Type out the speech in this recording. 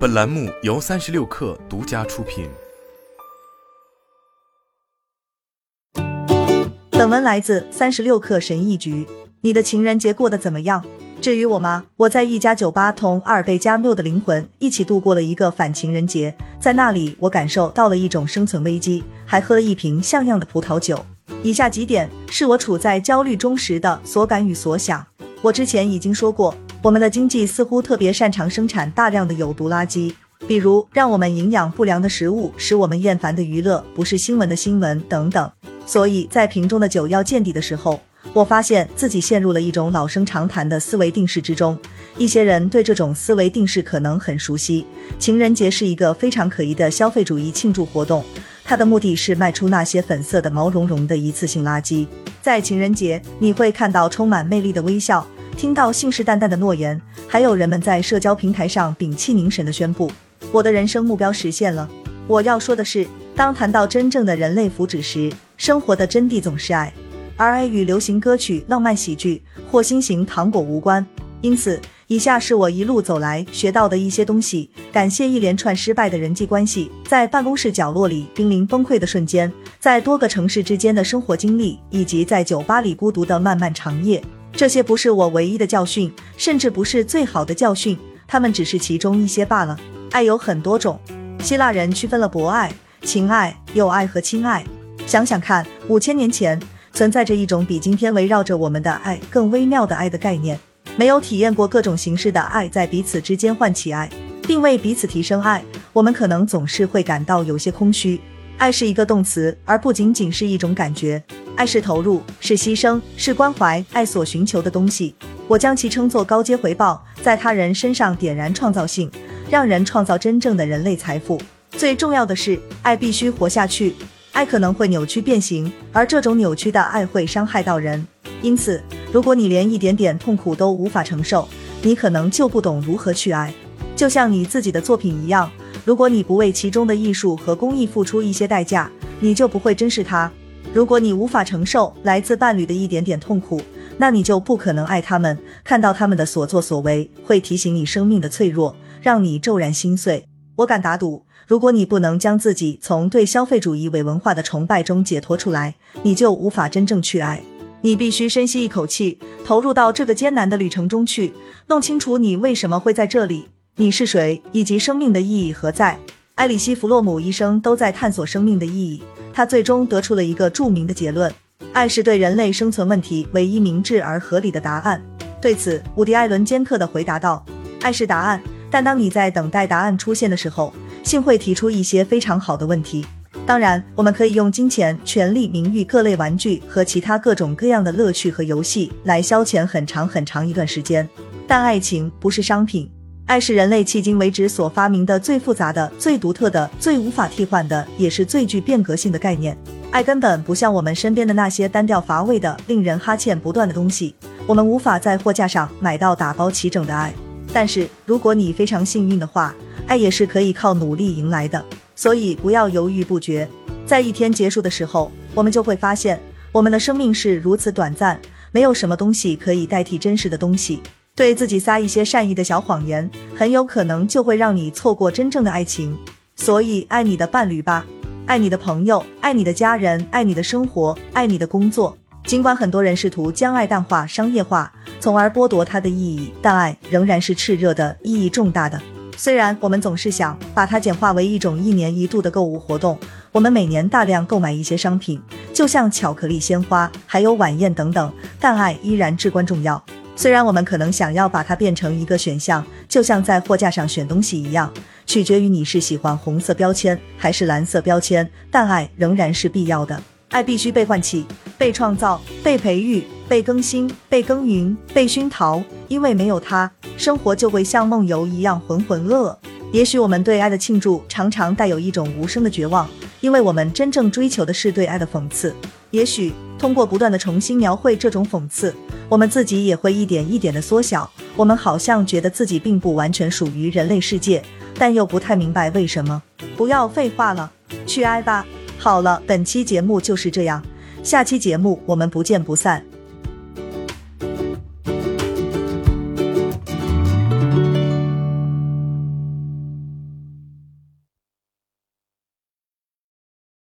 本栏目由三十六氪独家出品。本文来自三十六氪神译局。你的情人节过得怎么样？至于我吗？我在一家酒吧同阿尔贝加缪的灵魂一起度过了一个反情人节，在那里我感受到了一种生存危机，还喝了一瓶像样的葡萄酒。以下几点是我处在焦虑中时的所感与所想。我之前已经说过，我们的经济似乎特别擅长生产大量的有毒垃圾，比如让我们营养不良的食物，使我们厌烦的娱乐，不是新闻的新闻等等。所以在瓶中的酒要见底的时候，我发现自己陷入了一种老生常谈的思维定式之中。一些人对这种思维定式可能很熟悉。情人节是一个非常可疑的消费主义庆祝活动。它的目的是卖出那些粉色的毛茸茸的一次性垃圾。在情人节，你会看到充满魅力的微笑，听到信誓旦旦的诺言，还有人们在社交平台上屏气凝神的宣布：“我的人生目标实现了。”我要说的是，当谈到真正的人类福祉时，生活的真谛总是爱，而爱与流行歌曲、浪漫喜剧或新型糖果无关。因此。以下是我一路走来学到的一些东西。感谢一连串失败的人际关系，在办公室角落里濒临崩溃的瞬间，在多个城市之间的生活经历，以及在酒吧里孤独的漫漫长夜。这些不是我唯一的教训，甚至不是最好的教训，他们只是其中一些罢了。爱有很多种，希腊人区分了博爱、情爱、友爱和亲爱。想想看，五千年前存在着一种比今天围绕着我们的爱更微妙的爱的概念。没有体验过各种形式的爱，在彼此之间唤起爱，并为彼此提升爱，我们可能总是会感到有些空虚。爱是一个动词，而不仅仅是一种感觉。爱是投入，是牺牲，是关怀。爱所寻求的东西，我将其称作高阶回报，在他人身上点燃创造性，让人创造真正的人类财富。最重要的是，爱必须活下去。爱可能会扭曲变形，而这种扭曲的爱会伤害到人。因此，如果你连一点点痛苦都无法承受，你可能就不懂如何去爱。就像你自己的作品一样，如果你不为其中的艺术和工艺付出一些代价，你就不会珍视它。如果你无法承受来自伴侣的一点点痛苦，那你就不可能爱他们。看到他们的所作所为，会提醒你生命的脆弱，让你骤然心碎。我敢打赌，如果你不能将自己从对消费主义伪文化的崇拜中解脱出来，你就无法真正去爱。你必须深吸一口气，投入到这个艰难的旅程中去，弄清楚你为什么会在这里，你是谁，以及生命的意义何在。埃里希·弗洛姆一生都在探索生命的意义，他最终得出了一个著名的结论：爱是对人类生存问题唯一明智而合理的答案。对此，伍迪·艾伦尖刻地回答道：“爱是答案，但当你在等待答案出现的时候，性会提出一些非常好的问题。”当然，我们可以用金钱、权力、名誉、各类玩具和其他各种各样的乐趣和游戏来消遣很长很长一段时间。但爱情不是商品，爱是人类迄今为止所发明的最复杂的、最独特的、最无法替换的，也是最具变革性的概念。爱根本不像我们身边的那些单调乏味的、令人哈欠不断的东西。我们无法在货架上买到打包齐整的爱。但是，如果你非常幸运的话，爱也是可以靠努力迎来的。所以不要犹豫不决，在一天结束的时候，我们就会发现，我们的生命是如此短暂，没有什么东西可以代替真实的东西。对自己撒一些善意的小谎言，很有可能就会让你错过真正的爱情。所以，爱你的伴侣吧，爱你的朋友，爱你的家人，爱你的生活，爱你的工作。尽管很多人试图将爱淡化、商业化，从而剥夺它的意义，但爱仍然是炽热的，意义重大的。虽然我们总是想把它简化为一种一年一度的购物活动，我们每年大量购买一些商品，就像巧克力、鲜花，还有晚宴等等，但爱依然至关重要。虽然我们可能想要把它变成一个选项，就像在货架上选东西一样，取决于你是喜欢红色标签还是蓝色标签，但爱仍然是必要的。爱必须被唤起、被创造、被培育、被更新、被耕耘、被熏陶，因为没有它。生活就会像梦游一样浑浑噩噩。也许我们对爱的庆祝常常带有一种无声的绝望，因为我们真正追求的是对爱的讽刺。也许通过不断的重新描绘这种讽刺，我们自己也会一点一点的缩小。我们好像觉得自己并不完全属于人类世界，但又不太明白为什么。不要废话了，去爱吧。好了，本期节目就是这样，下期节目我们不见不散。